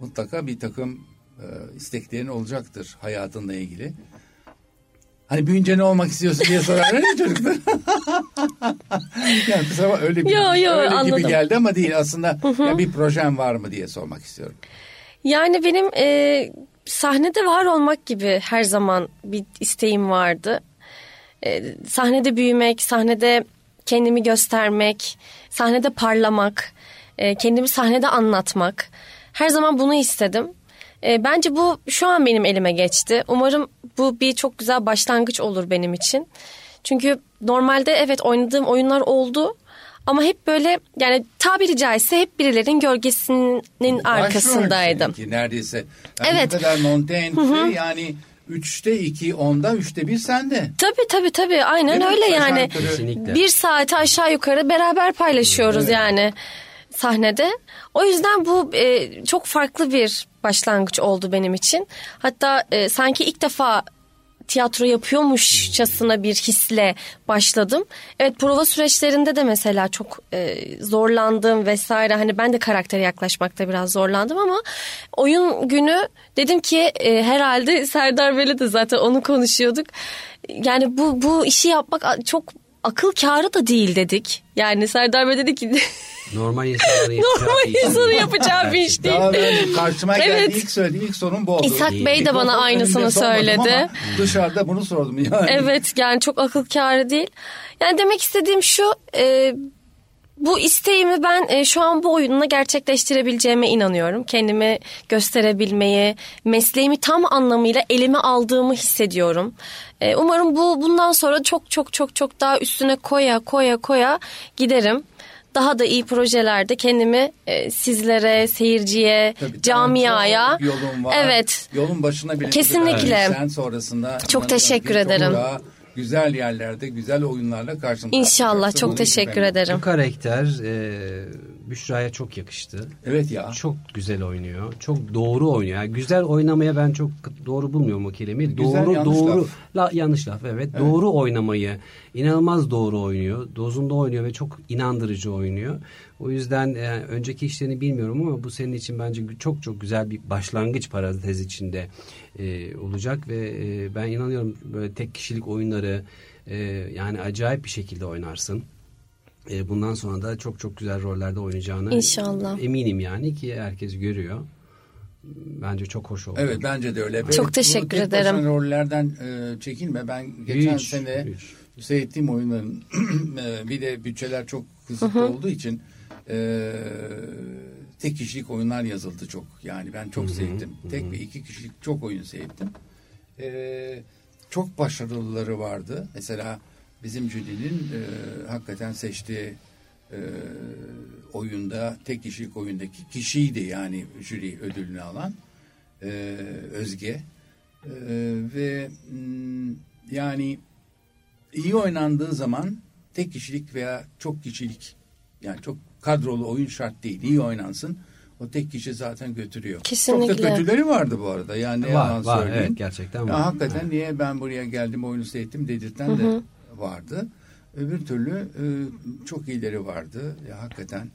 mutlaka bir takım e, isteklerin olacaktır hayatınla ilgili. Hani büyünce ne olmak istiyorsun diye sorarlar ya çocuklar. yani kusura öyle, bir, Yo, yo, öyle gibi geldi ama değil aslında ya bir projem var mı diye sormak istiyorum. Yani benim e, sahnede var olmak gibi her zaman bir isteğim vardı. E, sahnede büyümek, sahnede kendimi göstermek, sahnede parlamak, e, kendimi sahnede anlatmak. Her zaman bunu istedim. E, bence bu şu an benim elime geçti. Umarım bu bir çok güzel başlangıç olur benim için. Çünkü normalde evet oynadığım oyunlar oldu. Ama hep böyle yani tabiri caizse hep birilerin gölgesinin arkasındaydım. Başrol çünkü neredeyse. Yani Evet. Bu kadar Montaigne yani üçte iki, onda, üçte bir sende. Tabii tabii tabii aynen Değil öyle yani. Kesinlikle. Bir saati aşağı yukarı beraber paylaşıyoruz Evet. yani sahnede. O yüzden bu e, çok farklı bir başlangıç oldu benim için. Hatta e, sanki ilk defa tiyatro yapıyormuşçasına bir hisle başladım. Evet prova süreçlerinde de mesela çok e, zorlandım vesaire. Hani ben de karaktere yaklaşmakta biraz zorlandım ama oyun günü dedim ki e, herhalde Serdar Bey'le de zaten onu konuşuyorduk. Yani bu bu işi yapmak çok akıl kârı da değil dedik. Yani Serdar Bey dedi ki Normal insanların yapacağı normal bir iş. insanın yapacağı bir iş değil. Daha ben karşıma geldi Evet. ilk söylediğim ilk sorun bu oldu. İshak Bey de Mikrofon bana aynısını sormadım söyledi. ama Dışarıda bunu sordum yani. Evet yani çok akıl kârı değil. Yani demek istediğim şu e, bu isteğimi ben e, şu an bu oyunla gerçekleştirebileceğime inanıyorum. Kendimi gösterebilmeyi, mesleğimi tam anlamıyla elime aldığımı hissediyorum. E, umarım bu bundan sonra çok çok çok çok daha üstüne koya koya koya giderim. Daha da iyi projelerde kendimi e, sizlere, seyirciye, Tabii, camiaya yolun var. evet Yolun başına bile Kesinlikle. Sen sonrasında Çok teşekkür ederim. Çok daha güzel yerlerde, güzel oyunlarla karşımda. İnşallah çok teşekkür yok. ederim. Bu karakter e, Büşra'ya çok yakıştı. Evet ya. Çok güzel oynuyor. Çok doğru oynuyor. Yani güzel oynamaya ben çok doğru bulmuyorum o kelimeyi. Güzel, doğru yanlış doğru laf. La, yanlış laf evet. Doğru oynamayı inanılmaz doğru oynuyor. Dozunda oynuyor ve çok inandırıcı oynuyor. O yüzden e, önceki işlerini bilmiyorum ama bu senin için bence çok çok güzel bir başlangıç parantez içinde e, olacak ve e, ben inanıyorum böyle tek kişilik oyunları e, yani acayip bir şekilde oynarsın. E, bundan sonra da çok çok güzel rollerde oynayacağını İnşallah. eminim yani ki herkes görüyor. Bence çok hoş oldu. Evet bence de öyle. Çok Ve teşekkür ederim. rollerden e, çekinme. Ben geçen Hiç, sene hiç. seyrettiğim oyunların e, bir de bütçeler çok kısıtlı olduğu için e, tek kişilik oyunlar yazıldı çok. Yani ben çok seyrettim. Tek ve iki kişilik çok oyun seyrettim. E, çok başarılıları vardı. Mesela bizim Judy'nin e, hakikaten seçtiği e, oyunda tek kişilik oyundaki kişiydi yani jüri ödülünü alan e, Özge E, ve mm, yani iyi oynandığı zaman tek kişilik veya çok kişilik yani çok kadrolu oyun şart değil iyi oynansın o tek kişi zaten götürüyor. Kesinlikle. Çok da kötüleri vardı bu arada yani Var, yalan var, söyleyeyim. evet, gerçekten Ya var. hakikaten niye ben buraya geldim oyunu seyrettim dedirten de vardı. Öbür türlü e, çok iyileri vardı. Ya hakikaten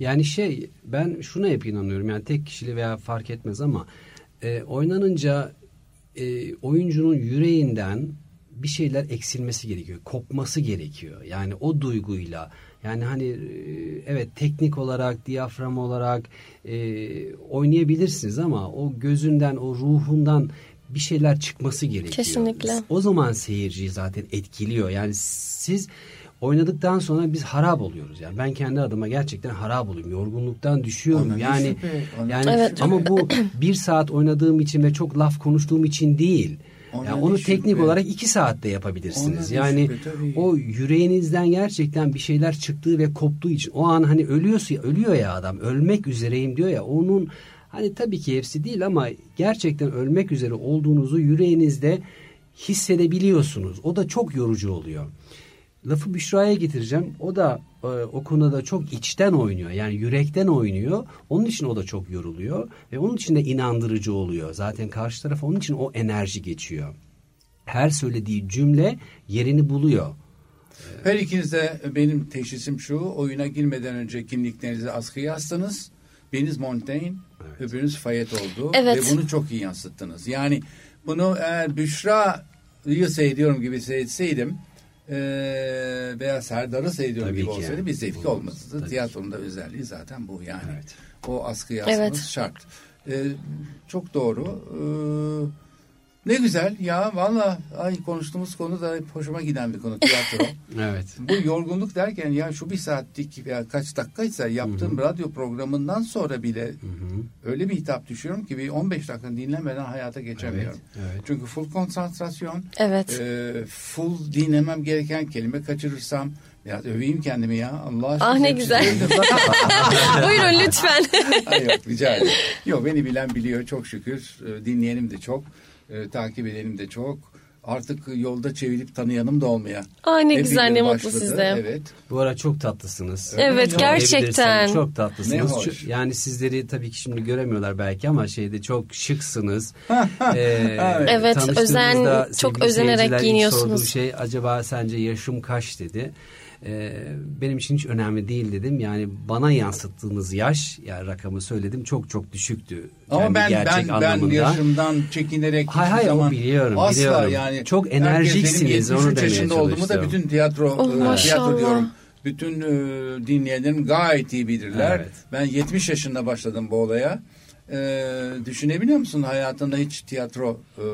Yani şey ben şuna hep inanıyorum yani tek kişili veya fark etmez ama e, oynanınca e, oyuncunun yüreğinden bir şeyler eksilmesi gerekiyor. Kopması gerekiyor. Yani o duyguyla yani hani e, evet teknik olarak diyafram olarak e, oynayabilirsiniz ama o gözünden o ruhundan bir şeyler çıkması gerekiyor. Kesinlikle. O zaman seyirciyi zaten etkiliyor. Yani siz oynadıktan sonra biz harap oluyoruz. Yani ben kendi adıma gerçekten harap oluyorum. Yorgunluktan düşüyorum. Ona yani şüphe, yani şüphe. ama bu bir saat oynadığım için ve çok laf konuştuğum için değil. Yani onu şüphe. teknik olarak iki saatte yapabilirsiniz. Ona Yani şüphe, o yüreğinizden gerçekten bir şeyler çıktığı ve koptuğu için o an hani ölüyorsa ölüyor ya adam ölmek üzereyim diyor ya onun hani tabii ki hepsi değil ama gerçekten ölmek üzere olduğunuzu yüreğinizde hissedebiliyorsunuz. O da çok yorucu oluyor. Lafı Büşra'ya getireceğim. O da e, o konuda çok içten oynuyor. Yani yürekten oynuyor. Onun için o da çok yoruluyor. Ve onun için de inandırıcı oluyor. Zaten karşı tarafa onun için o enerji geçiyor. Her söylediği cümle yerini buluyor. Her ikiniz de benim teşhisim şu. Oyuna girmeden önce kimliklerinizi askıya astınız. Biriniz Montaigne, öbürünüz Fayet oldu. Evet. Ve bunu çok iyi yansıttınız. Yani bunu eğer Büşra'yı seyrediyorum gibi seyretseydim eee veya Serdar'ı seyrediyorum Tabii gibi ki olsaydı yani. bir zevki olmazdı. tabii ki. Tiyatronun da özelliği zaten bu yani. Evet. O askıya asmanız Evet. şart. Eee, çok doğru. Eee, ne güzel ya valla ay konuştuğumuz konu da hoşuma giden bir konu tiyatro. Evet. Bu yorgunluk derken ya şu bir saatlik veya kaç dakikaysa yaptığım radyo programından sonra bile öyle bir hitap düşüyorum ki bir 15 dakika dinlemeden hayata geçemiyorum. Evet, evet. Çünkü full konsantrasyon, Evet. e, full dinlemem gereken kelime kaçırırsam Biraz öveyim kendimi ya. Allah aşkına. Ah, ne güzel. Buyurun lütfen. Ay yok rica ederim. Yok beni bilen biliyor çok şükür. Ee, Dinleyenim de çok. Ee, takip edenim de çok. Artık yolda çevirip tanıyanım da olmaya. Aa, ne Hep güzel, ne mutlu size. Evet. Bu ara çok tatlısınız. Evet, Ya, gerçekten. Çok tatlısınız. Ne hoş. Şu- Yani sizleri tabii ki şimdi göremiyorlar belki ama şeyde çok şıksınız. Ee, Evet, özen- çok özenerek giyiniyorsunuz. sorduğu şey acaba sence yaşım kaç dedi. Ee, benim için hiç önemli değil dedim. Yani bana yansıttığınız yaş, yani rakamı söyledim çok çok düşüktü. Ama ben gerçek ben ben yaşımdan çekinerek Hay hay, zaman biliyorum, asla biliyorum. yani Çok enerjiksiniz, onu 73 demeye yaşında olduğumu da çalıştım. bütün tiyatro Oh, e, tiyatro diyorum. Bütün e, dinleyenlerin gayet iyi bilirler. Evet. Ben 70 yaşında başladım bu olaya. E, düşünebiliyor musun hayatında hiç tiyatro e,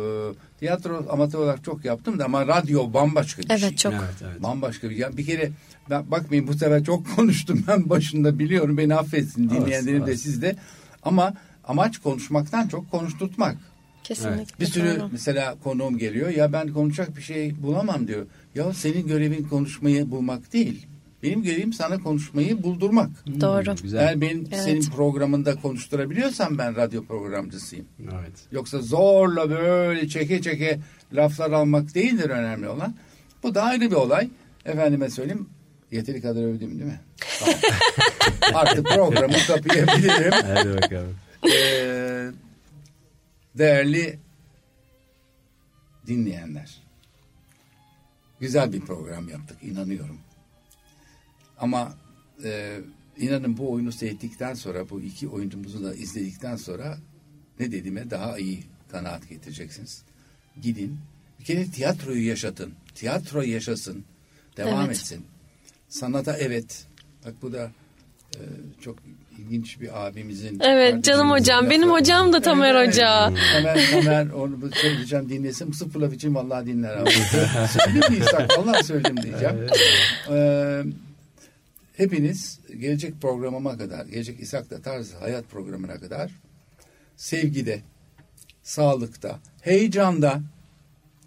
tiyatro amatör olarak çok yaptım da ama radyo bambaşka bir şey. Evet çok. Evet, evet. Bambaşka bir ya bir kere ben bakmayın bu sefer çok konuştum ben başında biliyorum beni affetsin dinleyenlerim de siz de ama amaç konuşmaktan çok konuşturtmak. Kesinlikle. Bir sürü doğru. mesela konuğum geliyor ya ben konuşacak bir şey bulamam diyor. Ya senin görevin konuşmayı bulmak değil. Benim görevim sana konuşmayı buldurmak. Doğru. Hmm, Güzel. Eğer benim Evet. senin programında konuşturabiliyorsam ben radyo programcısıyım. Evet. Yoksa zorla böyle çeke çeke laflar almak değildir önemli olan. Bu da ayrı bir olay. Efendime söyleyeyim yeteri kadar övdüm değil mi? Tamam. Artık programı kapayabilirim. Hadi bakalım. Ee, değerli dinleyenler. Güzel bir program yaptık inanıyorum. Ama e, inanın bu oyunu seyrettikten sonra bu iki oyuncumuzu da izledikten sonra ne dediğime daha iyi kanaat getireceksiniz. Gidin bir kere tiyatroyu yaşatın. Tiyatro yaşasın. Devam Evet. etsin. Sanata evet. Bak bu da e, çok ilginç bir abimizin. Evet canım hocam. Benim hocam da Tamer Evet, Hoca. evet. Tamer, Tamer onu bu söyleyeceğim dinlesin. Sıfır laf için vallahi dinler abi. Söyledim İshak? Vallahi söyledim diyeceğim. Ee, hepiniz gelecek programıma kadar, gelecek İshak'ta tarzı hayat programına kadar sevgide, sağlıkta, heyecanda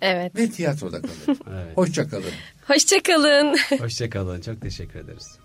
Evet. ve tiyatroda kalın. Evet. Hoşça kalın. Hoşçakalın. Hoşçakalın. Çok teşekkür ederiz.